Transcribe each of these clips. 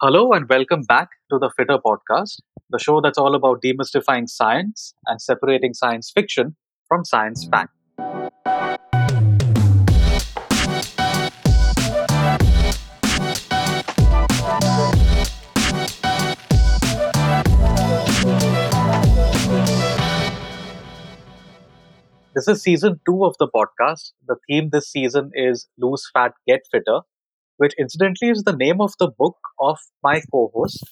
Hello and welcome back to the Fitter Podcast, the show that's all about demystifying science and separating science fiction from science fact. This is season two of the podcast. The theme this season is Lose Fat, Get Fitter, which incidentally is the name of the book of my co host,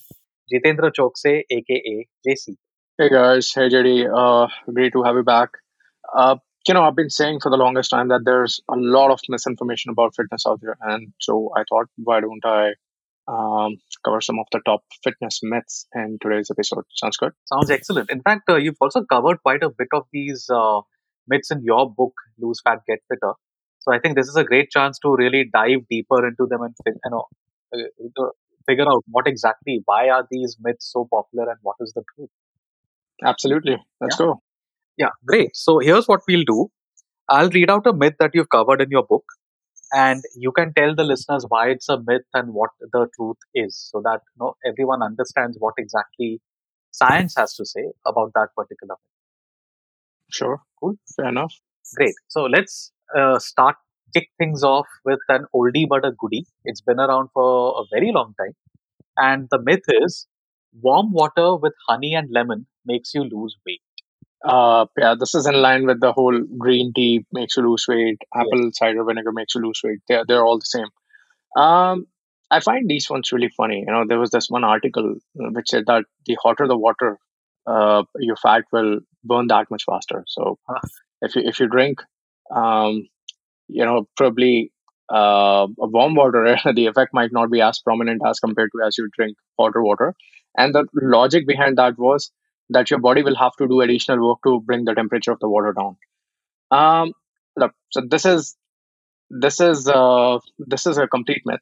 Jitendra Chouksey, aka JC. Hey guys, hey JD, uh, great to have you back. Uh, you know, I've been saying for the longest time that there's a lot of misinformation about fitness out there, and so I thought, why don't I um, cover some of the top fitness myths in today's episode? Sounds good. Sounds excellent. In fact, uh, you've also covered quite a bit of these uh, myths in your book, Lose Fat, Get Fitter. So I think this is a great chance to really dive deeper into them and you know uh, figure out what exactly why are these myths so popular and what is the truth. Absolutely. Let's go. Yeah, great. So here's what we'll do. I'll read out a myth that you've covered in your book, and you can tell the listeners why it's a myth and what the truth is, so that you know everyone understands what exactly science has to say about that particular myth. Sure. Cool. Fair enough. Great. So let's uh, start kick things off with an oldie but a goodie. It's been around for a very long time, and the myth is warm water with honey and lemon makes you lose weight. Uh, yeah, this is in line with the whole green tea makes you lose weight, apple cider vinegar makes you lose weight. They're, they're all the same. Um, I find these ones really funny. You know, there was this one article uh, which said that the hotter the water, uh, your fat will burn that much faster. So if you if you drink, um, you know, probably uh, a warm water, the effect might not be as prominent as compared to as you drink hotter water. And the logic behind that was that your body will have to do additional work to bring the temperature of the water down. Um, look, so this is this is uh, this is a complete myth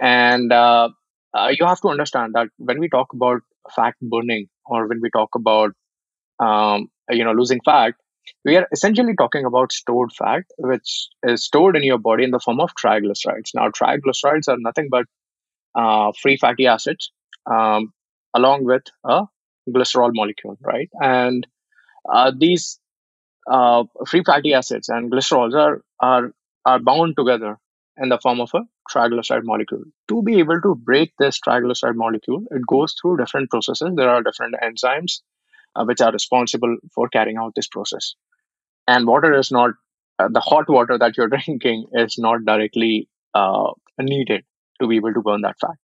and uh, uh, you have to understand that when we talk about fat burning or when we talk about um, you know losing fat we are essentially talking about stored fat which is stored in your body in the form of triglycerides now triglycerides are nothing but uh, free fatty acids um, along with a glycerol molecule right and uh, these uh, free fatty acids and glycerols are, are, are bound together in the form of a triglyceride molecule. To be able to break this triglyceride molecule, it goes through different processes. There are different enzymes uh, which are responsible for carrying out this process. And water is not, uh, the hot water that you're drinking is not directly uh, needed to be able to burn that fat,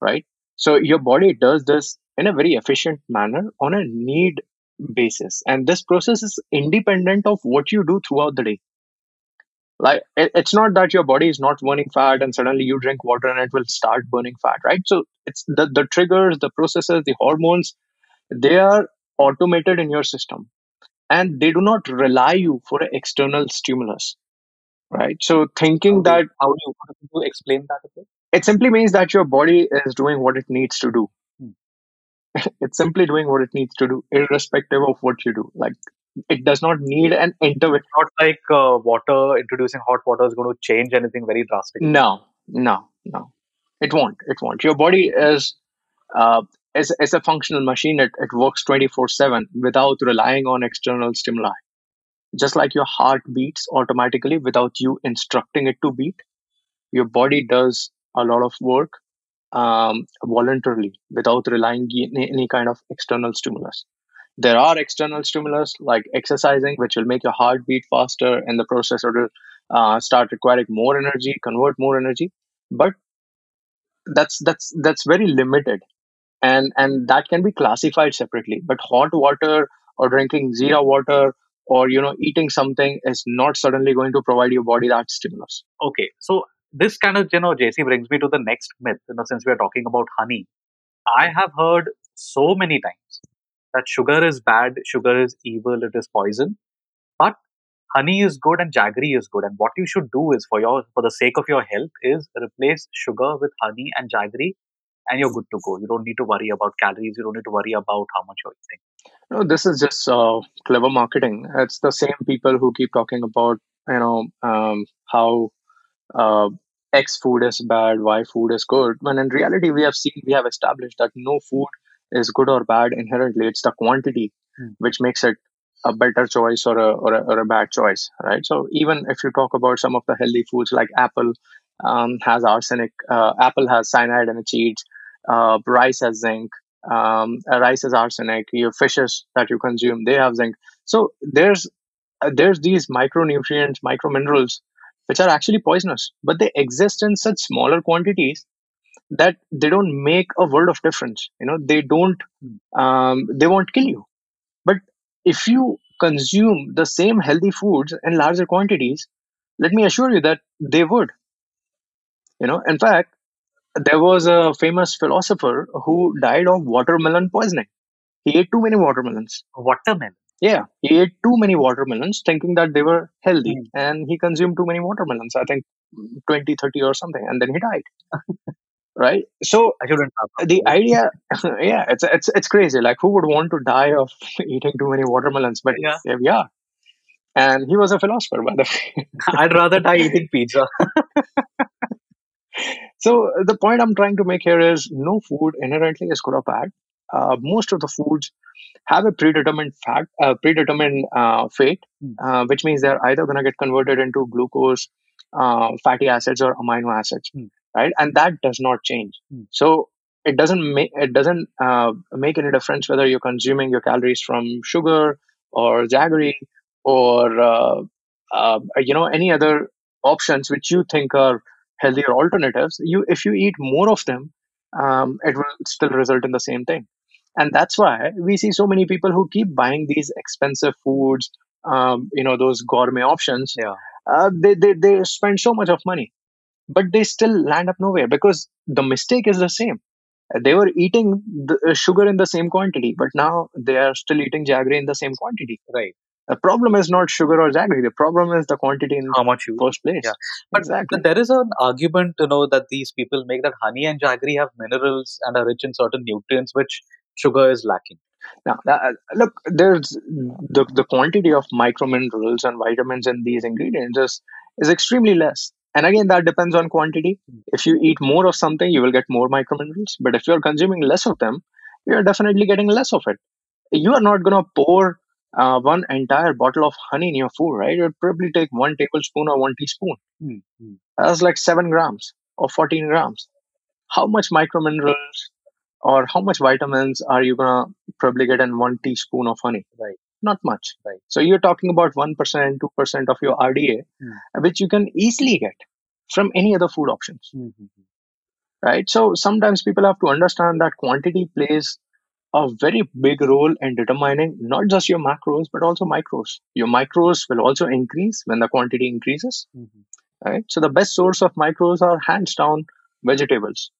right? So your body does this in a very efficient manner on a need basis and this process is independent of what you do throughout the day like it, it's not that your body is not burning fat and suddenly you drink water and it will start burning fat right so it's the, the triggers the processes the hormones they are automated in your system and they do not rely you for an external stimulus right? So thinking do, that how do you, how do you explain that it simply means that your body is doing what it needs to do. Hmm. it's simply doing what it needs to do irrespective of what you do. Like it does not need an intervention It's not like uh, water, introducing hot water is going to change anything very drastically. no no no. It won't it won't. Your body is uh, is, is a functional machine it, it works 24 7 without relying on external stimuli. Just like your heart beats automatically without you instructing it to beat your body does a lot of work um, voluntarily without relying on any kind of external stimulus. There are external stimulus like exercising which will make your heart beat faster and the process will uh, start requiring more energy convert more energy but that's that's that's very limited and and that can be classified separately. But hot water or drinking zero water or you know eating something is not suddenly going to provide your body that stimulus. Okay, so this kind of, you know, JC brings me to the next myth, you know, since we are talking about honey. I have heard so many times that sugar is bad, sugar is evil, it is poison, but honey is good and jaggery is good. And what you should do is for your for the sake of your health is replace sugar with honey and jaggery and you're good to go. You don't need to worry about calories, you don't need to worry about how much you're eating. no this is just uh, clever marketing it's the same people who keep talking about you know um, how uh, X food is bad, Y food is good. When in reality, we have seen, we have established that no food is good or bad inherently. It's the quantity Hmm. which makes it a better choice or a, or a, or a bad choice, right? So even if you talk about some of the healthy foods like apple um, has arsenic, uh, apple has cyanide in its seeds, uh, rice has zinc, um, uh, rice has arsenic, your fishes that you consume, they have zinc. So there's there's these micronutrients, microminerals, which are actually poisonous, but they exist in such smaller quantities that they don't make a world of difference. You know, they don't, um, they won't kill you. But if you consume the same healthy foods in larger quantities, let me assure you that they would. You know, in fact, there was a famous philosopher who died of watermelon poisoning. He ate too many watermelons. Watermelon. Yeah, he ate too many watermelons thinking that they were healthy Mm. and he consumed too many watermelons, I think 20, 30 or something, and then he died. right? So I shouldn't the idea, yeah, it's, it's, it's crazy. Like, who would want to die of eating too many watermelons? But Yeah. yeah, yeah. And he was a philosopher, by the way. I'd rather die eating pizza. So the point I'm trying to make here is no food inherently is good or bad. Uh, most of the foods have a predetermined fact, uh, predetermined uh, fate, Hmm. uh, which means they're either going to get converted into glucose, uh, fatty acids, or amino acids, Hmm. right? And that does not change. Hmm. So it doesn't make it doesn't uh, make any difference whether you're consuming your calories from sugar or jaggery or uh, uh, you know any other options which you think are healthier alternatives. You if you eat more of them, um, it will still result in the same thing and that's why we see so many people who keep buying these expensive foods um, you know those gourmet options Yeah. uh, they, they they spend so much of money but they still land up nowhere because the mistake is the same they were eating the uh, sugar in the same quantity but now they are still eating jaggery in the same quantity Right. The problem is not sugar or jaggery the problem is the quantity in How much you first place Yeah. But exactly there is an argument, you know, that these people make that honey and jaggery have minerals and are rich in certain nutrients which sugar is lacking. Now, uh, look, there's the, the quantity of microminerals and vitamins in these ingredients is, is extremely less. And again, that depends on quantity. If you eat more of something, you will get more microminerals. But if you're consuming less of them, you're definitely getting less of it. You are not going to pour uh, one entire bottle of honey in your food, right? You'll probably take one tablespoon or one teaspoon. Hmm, hmm. That's like seven grams or 14 grams. How much microminerals or how much vitamins are you gonna probably get in one teaspoon of honey? Right. Not much. Right. So you're talking about one percent, two percent of your RDA, Hmm. which you can easily get from any other food options, Hmm, hmm, hmm. right? So sometimes people have to understand that quantity plays a very big role in determining not just your macros but also micros. Your micros will also increase when the quantity increases, Hmm, hmm. right? So the best source of micros are hands down vegetables.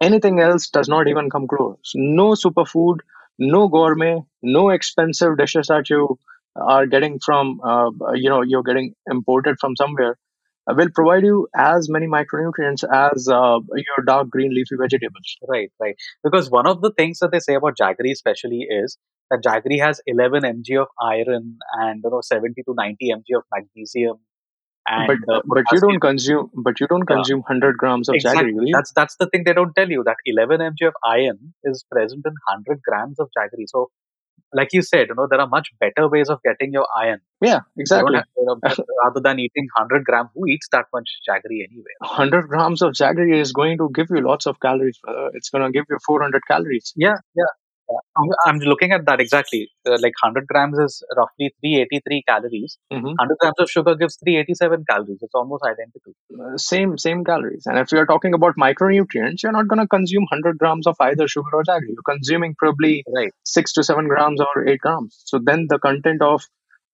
Anything else does not even come close. No superfood, no gourmet, no expensive dishes that you are getting from, uh, you know, you're getting imported from somewhere will provide you as many micronutrients as uh, your dark green leafy vegetables. Right, right. Because one of the things that they say about jaggery, especially, is that jaggery has 11 mg of iron and you know 70 to 90 mg of magnesium and but uh, but you don't consume but you don't Yeah. consume 100 grams of Exactly. jaggery That's that's the thing they don't tell you that 11 mg of iron is present in 100 grams of jaggery. So, like you said, you know there are much better ways of getting your iron. yeah exactly have, you know, rather than eating 100 gram, who eats that much jaggery anyway? 100 grams of jaggery is going to give you lots of calories brother. it's going to give you 400 calories Yeah, yeah. I'm, I'm looking at that exactly. Uh, like 100 grams is roughly 383 calories. Mhm. 100 grams of sugar gives 387 calories. It's almost identical. Uh, same same calories and if you're talking about micronutrients you're not going to consume 100 grams of either sugar or jaggery you're consuming probably Right. 6 to 7 grams or 8 grams so then the content of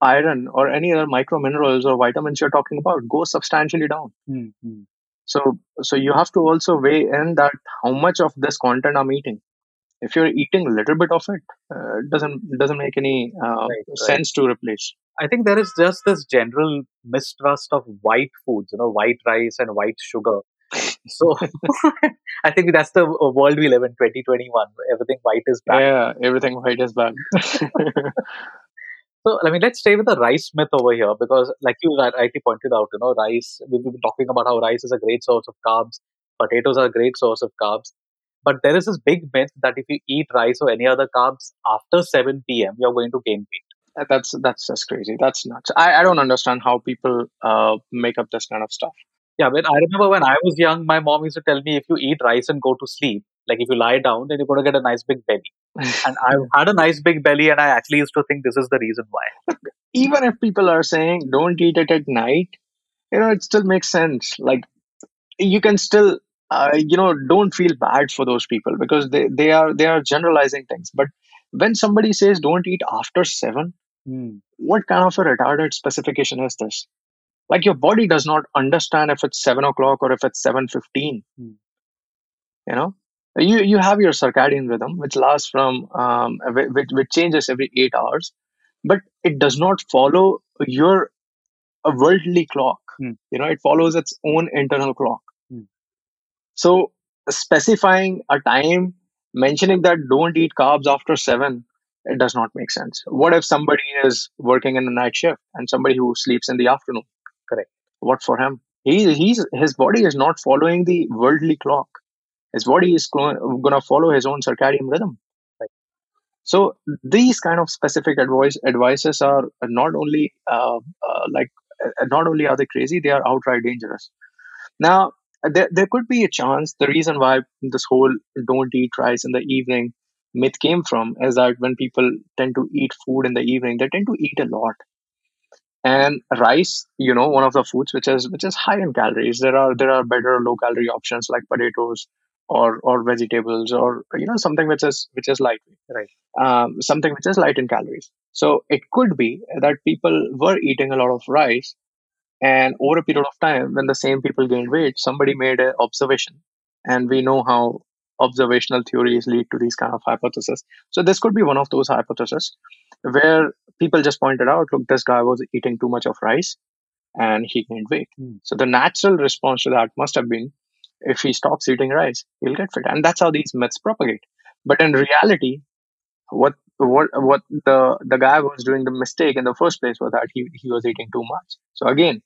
iron or any other micro minerals or vitamins you're talking about goes substantially down Hmm, hmm. so so you have to also weigh in that how much of this content i'm eating if you're eating a little bit of it uh, it doesn't it doesn't make any uh, Right, right. sense to replace I think there is just this general mistrust of white foods, you know, white rice and white sugar. So I think that's the uh, world we live in, 2021. Everything white is bad. yeah everything white is bad So, I mean, let's stay with the rice myth over here because, like you rightly pointed out, you know, rice, we've been talking about how rice is a great source of carbs, potatoes are a great source of carbs. But there is this big myth that if you eat rice or any other carbs after 7 p.m., you're going to gain weight. That's that's just crazy. That's nuts. I, I don't understand how people uh, make up this kind of stuff. Yeah, when I remember when I was young, my mom used to tell me if you eat rice and go to sleep, like if you lie down, then you're going to get a nice big belly. And I've had a nice big belly, and I actually used to think this is the reason why. Even if people are saying don't eat it at night, you know, it still makes sense. Like you can still, uh, you know, don't feel bad for those people because they they are they are generalizing things. But when somebody says don't eat after seven, Hmm. what kind of a retarded specification is this? Like your body does not understand if it's seven o'clock or if it's seven fifteen. Hmm. You know, you you have your circadian rhythm, which lasts from um, which which changes every eight hours, but it does not follow your a worldly clock. Hmm. You know, it follows its own internal clock. So specifying a time, mentioning that don't eat carbs after seven, it does not make sense. What if somebody is working in a night shift and somebody who sleeps in the afternoon? Correct. What for him? He he's his body is not following the worldly clock. His body is going to follow his own circadian rhythm. Right. So these kind of specific advice advices are not only uh, uh, like uh, not only are they crazy, they are outright dangerous. Now there there could be a chance. The reason why this whole don't eat rice in the evening myth came from is that when people tend to eat food in the evening, they tend to eat a lot. And rice, you know, one of the foods which is which is high in calories. There are there are better low calorie options like potatoes or or vegetables or you know something which is which is light Right. um, something which is light in calories. So it could be that people were eating a lot of rice, and over a period of time, when the same people gained weight, somebody made an observation, and we know how observational theories lead to these kind of hypotheses. So this could be one of those hypotheses where people just pointed out, look, this guy was eating too much of rice, and he gained weight. Hmm. So the natural response to that must have been, if he stops eating rice, he'll get fit, and that's how these myths propagate. But in reality, what what what the the guy was doing the mistake in the first place was that he he was eating too much. So again,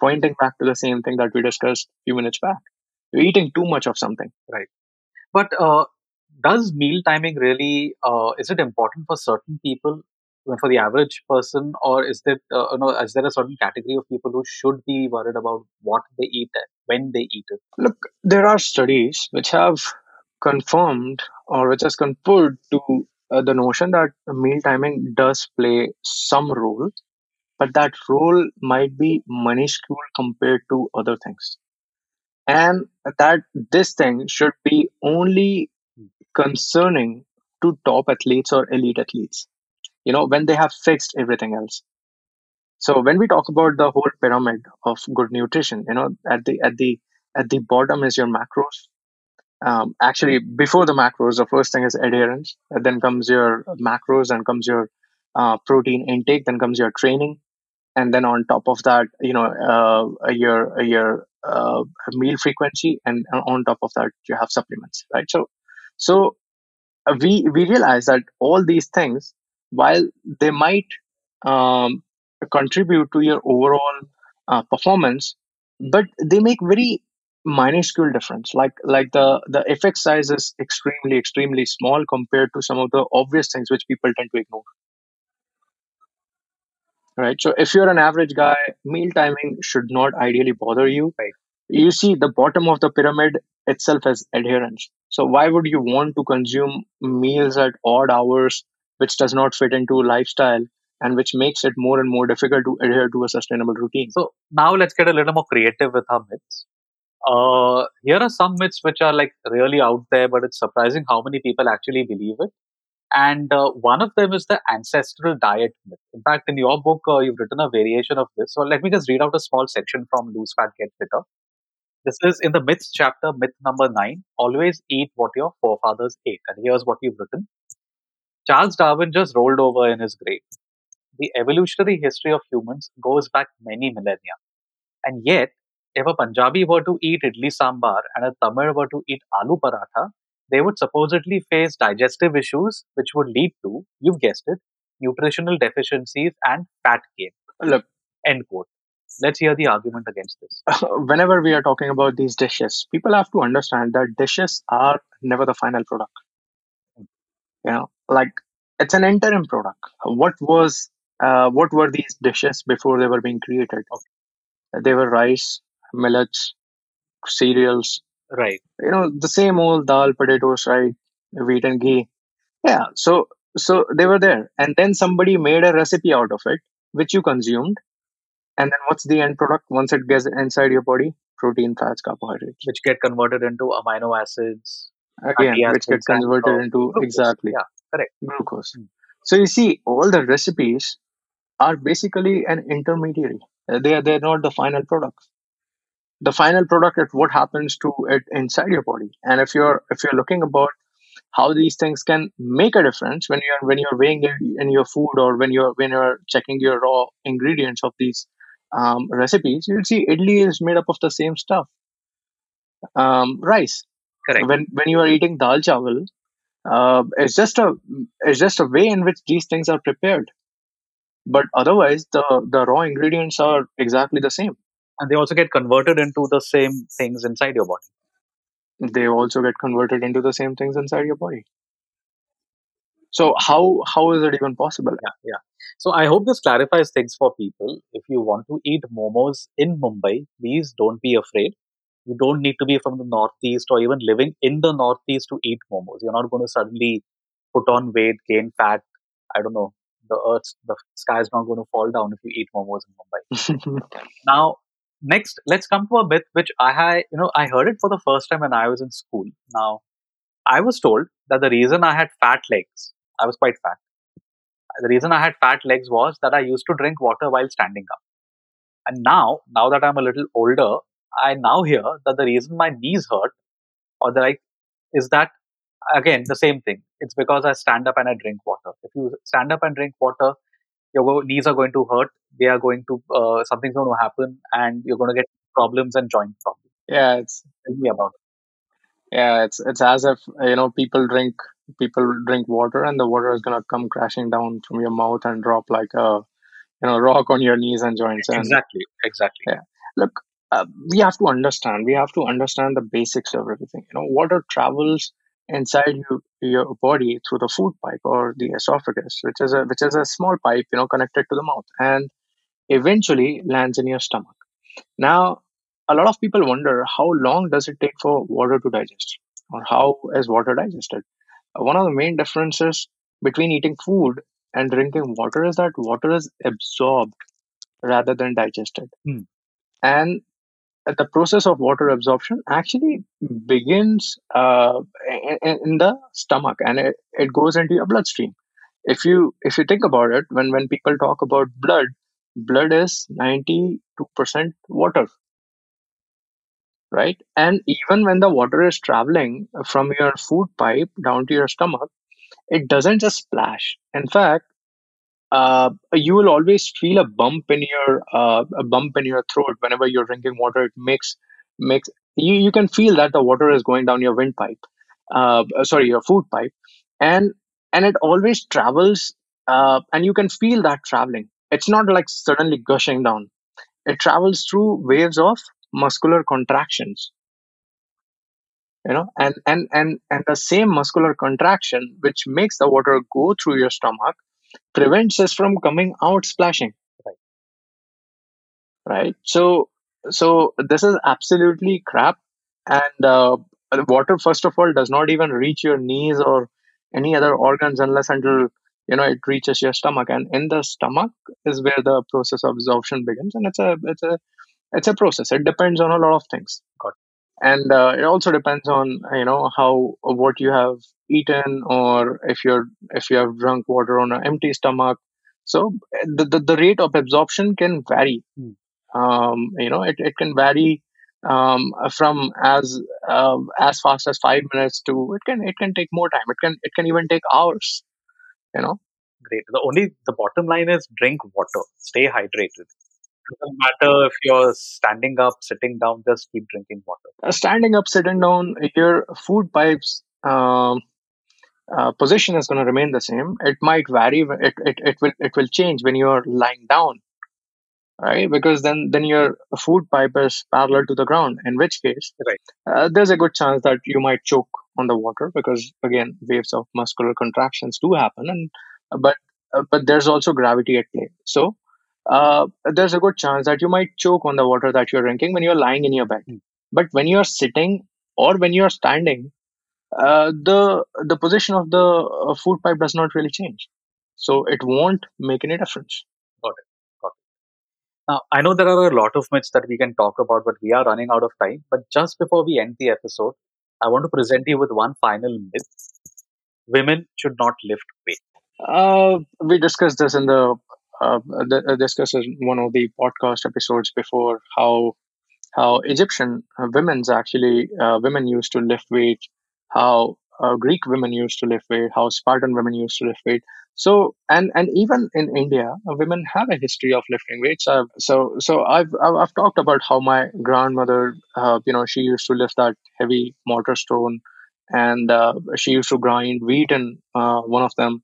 pointing back to the same thing that we discussed a few minutes back, you're eating too much of something. Right? But uh, does meal timing really uh, is it important for certain people, for the average person, or is there uh, you know is there a certain category of people who should be worried about what they eat and when they eat it? Look, there are studies which have confirmed or which has conferred to uh, the notion that meal timing does play some role, but that role might be minuscule compared to other things. And that this thing should be only concerning to top athletes or elite athletes, you know, when they have fixed everything else. So when we talk about the whole pyramid of good nutrition, you know, at the at the at the bottom is your macros, um, actually before the macros the first thing is adherence. And then comes your macros then comes your uh, protein intake then comes your training. And then on top of that you know uh, your your uh, meal frequency and on top of that you have supplements right? So so uh, we we realize that all these things while they might um, contribute to your overall uh, performance but they make very minuscule difference. Like like the the effect size is extremely extremely small compared to some of the obvious things which people tend to ignore. Right? So if you're an average guy meal timing should not ideally bother you. Right. you see the bottom of the pyramid itself as adherence. So why would you want to consume meals at odd hours which does not fit into lifestyle and which makes it more and more difficult to adhere to a sustainable routine? So now let's get a little more creative with our myths. Uh, here are some myths which are like really out there, but it's surprising how many people actually believe it. And uh, one of them is the ancestral diet myth. In fact, in your book, uh, you've written a variation of this. So let me just read out a small section from Lose Fat Get Fitter. This is in the myths chapter, myth number nine. Always eat what your forefathers ate. And here's what you've written. Charles Darwin just rolled over in his grave. The evolutionary history of humans goes back many millennia. And yet, if a Punjabi were to eat idli sambar and a Tamil were to eat aloo paratha, they would supposedly face digestive issues, which would lead to, you've guessed it, nutritional deficiencies, and fat gain. Look, End quote. Let's hear the argument against this. whenever we are talking about these dishes, people have to understand that dishes are never the final product. You know, like it's an interim product. What was uh, what were these dishes before they were being created? They were rice, millets, cereals. Right. You know, the same old dal, potatoes, right? Wheat and ghee. Yeah. So so they were there, and then somebody made a recipe out of it, which you consumed, and then what's the end product once it gets inside your body? Protein, fats, carbohydrates. Which get converted into amino acids. Again, fatty which get converted into glucose. exactly Yeah, correct. glucose. Hmm. So you see, all the recipes are basically an intermediary. They are they're not the final product. The final product is what happens to it inside your body. And if you're if you're looking about how these things can make a difference when you're when you're weighing in in your food or when you're when you're checking your raw ingredients of these um, recipes, you'll see idli is made up of the same stuff. Um, rice. Correct. When when you are eating dal chawal, uh, it's just a it's just a way in which these things are prepared. But otherwise, the the raw ingredients are exactly the same. And they also get converted into the same things inside your body. They also get converted into the same things inside your body. So how how is it even possible? Yeah, yeah. So I hope this clarifies things for people. If you want to eat momos in Mumbai, please don't be afraid. You don't need to be from the northeast or even living in the northeast to eat momos. You're not going to suddenly put on weight, gain fat. I don't know. The earth, the sky is not going to fall down if you eat momos in Mumbai. Now, next, let's come to a myth which I you know, I heard it for the first time when I was in school. Now, I was told that the reason I had fat legs, I was quite fat. The reason I had fat legs was that I used to drink water while standing up. And now, now that I'm a little older, I now hear that the reason my knees hurt or the like is that again the same thing. It's because I stand up and I drink water. If you stand up and drink water, your knees are going to hurt. They are going to uh, something's going to happen, and you're going to get problems and joint problems. yeah, it's Tell me about it. yeah, it's it's as if you know people drink people drink water and the water is gonna come crashing down from your mouth and drop like a you know rock on your knees and joints. And Exactly, exactly. Yeah. look, uh, we have to understand. We have to understand the basics of everything. You know, water travels inside you, your body through the food pipe or the esophagus, which is a which is a small pipe, you know, connected to the mouth, and eventually lands in your stomach. Now, a lot of people wonder how long does it take for water to digest, or how is water digested? One of the main differences between eating food and drinking water is that water is absorbed rather than digested. Hmm. And the process of water absorption actually begins uh, in, the stomach and it, it goes into your bloodstream. If you if you think about it, when when people talk about blood, blood is 92% water, right? And even when the water is traveling from your food pipe down to your stomach, it doesn't just splash. In fact, uh, you will always feel a bump in your uh, a bump in your throat whenever you're drinking water. It makes makes you, you can feel that the water is going down your windpipe, uh, sorry, your food pipe, and and it always travels, uh, and you can feel that traveling. It's not like suddenly gushing down. It travels through waves of muscular contractions, you know, and and and and the same muscular contraction which makes the water go through your stomach prevents us from coming out splashing. Right. right. So so this is absolutely crap. And uh, water first of all does not even reach your knees or any other organs unless until you know it reaches your stomach. And in the stomach is where the process of absorption begins. And it's a it's a it's a process. It depends on a lot of things. Got and uh, it also depends on you know how what you have eaten or if you're if you have drunk water on an empty stomach so the, the, the rate of absorption can vary Hmm. um, you know it, it can vary um, from as uh, as fast as five minutes to it can it can take more time it can it can even take hours you know Great. The only the bottom line is drink water. Stay hydrated. Doesn't matter if you're standing up, sitting down. Just keep drinking water. Uh, standing up sitting down your food pipes um, uh, position is going to remain the same. It might vary. It, it, it will it will change when you're lying down, right? Because then then your food pipe is parallel to the ground. In which case, Right. uh, there's a good chance that you might choke on the water because again, waves of muscular contractions do happen, and but uh, but there's also gravity at play. So uh, there's a good chance that you might choke on the water that you're drinking when you're lying in your bed. Hmm. But when you're sitting or when you're standing, uh, the the position of the uh, food pipe does not really change, so it won't make any difference. Got it. Got it. Now, I know there are a lot of myths that we can talk about, but we are running out of time. But just before we end the episode, I want to present you with one final myth. Women should not lift weight. Uh, we discussed this in the uh, the, uh, discussed in one of the podcast episodes before how how Egyptian women's actually uh, women used to lift weight, how uh, Greek women used to lift weight, how Spartan women used to lift weight. So and and even in India, women have a history of lifting weights. Uh, so so I've, I've talked about how my grandmother, uh, you know, she used to lift that heavy mortar stone, and uh, she used to grind wheat in uh, one of them,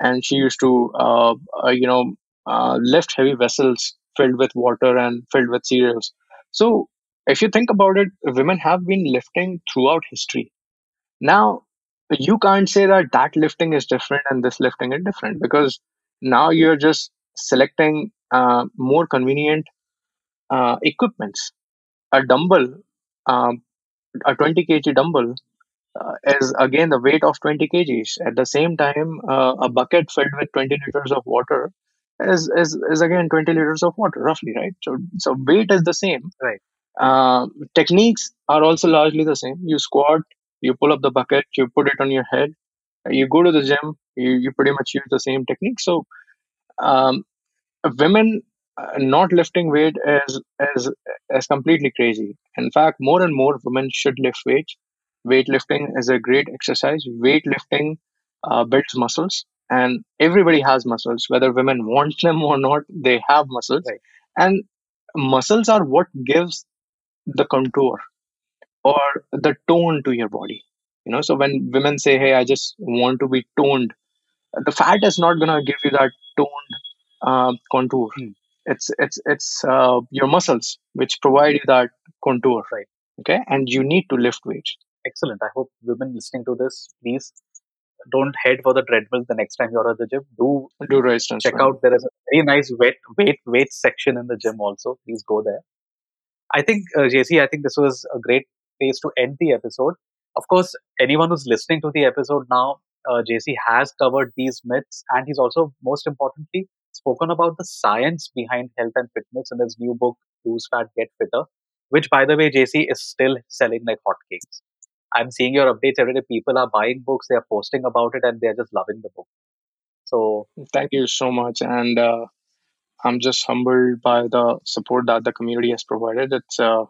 and she used to uh, you know lift heavy vessels filled with water and filled with cereals. So if you think about it, women have been lifting throughout history. Now, you can't say that that lifting is different and this lifting is different because now you're just selecting uh, more convenient uh, equipments. A dumbbell, um, a 20 kg dumbbell, uh, is again the weight of 20 kgs. At the same time, uh, a bucket filled with 20 liters of water is, is, is again 20 liters of water, roughly, right? So, so weight is the same. Right. Uh, techniques are also largely the same. You squat, you pull up the bucket, you put it on your head, you go to the gym, you, you pretty much use the same technique. So, um, women uh, not lifting weight is, is is completely crazy. In fact, more and more women should lift weights. Weightlifting is a great exercise. Weightlifting uh, builds muscles, and everybody has muscles, whether women want them or not. They have muscles, Right. and muscles are what gives the contour or the tone to your body. You know, so when women say, "Hey, I just want to be toned," the fat is not gonna give you that toned uh, contour. Hmm. It's it's it's uh, your muscles which provide you that contour. Right. Okay, and you need to lift weights. Excellent. I hope women listening to this, please don't head for the treadmill the next time you're at the gym. Do Do resistance. check training. out there is a very nice weight weight weight section in the gym also. Please go there. I think uh, JC, I think this was a great place to end the episode. Of course, anyone who's listening to the episode now, uh, JC has covered these myths, and he's also most importantly spoken about the science behind health and fitness in his new book, Lose Fat, Get Fitter, which, by the way, JC is still selling like hotcakes. I'm seeing your updates every day. People are buying books, they are posting about it, and they're just loving the book. So, Thank you so much, and uh, I'm just humbled by the support that the community has provided. It's uh,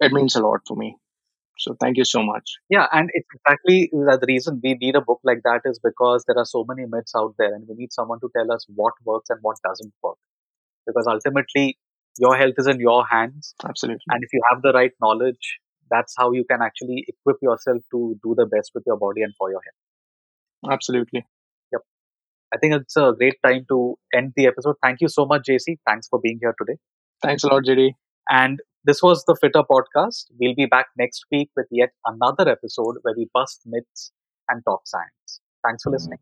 it, means a lot to me. So thank you so much. yeah, and it's exactly the reason we need a book like that is because there are so many myths out there, and we need someone to tell us what works and what doesn't work. Because ultimately, your health is in your hands, Absolutely. and if you have the right knowledge, that's how you can actually equip yourself to do the best with your body and for your health. Absolutely. Yep. I think it's a great time to end the episode. Thank you so much, JC. Thanks for being here today. Thanks a lot, JD. And this was the Fitter Podcast. We'll be back next week with yet another episode where we bust myths and talk science. Thanks for listening.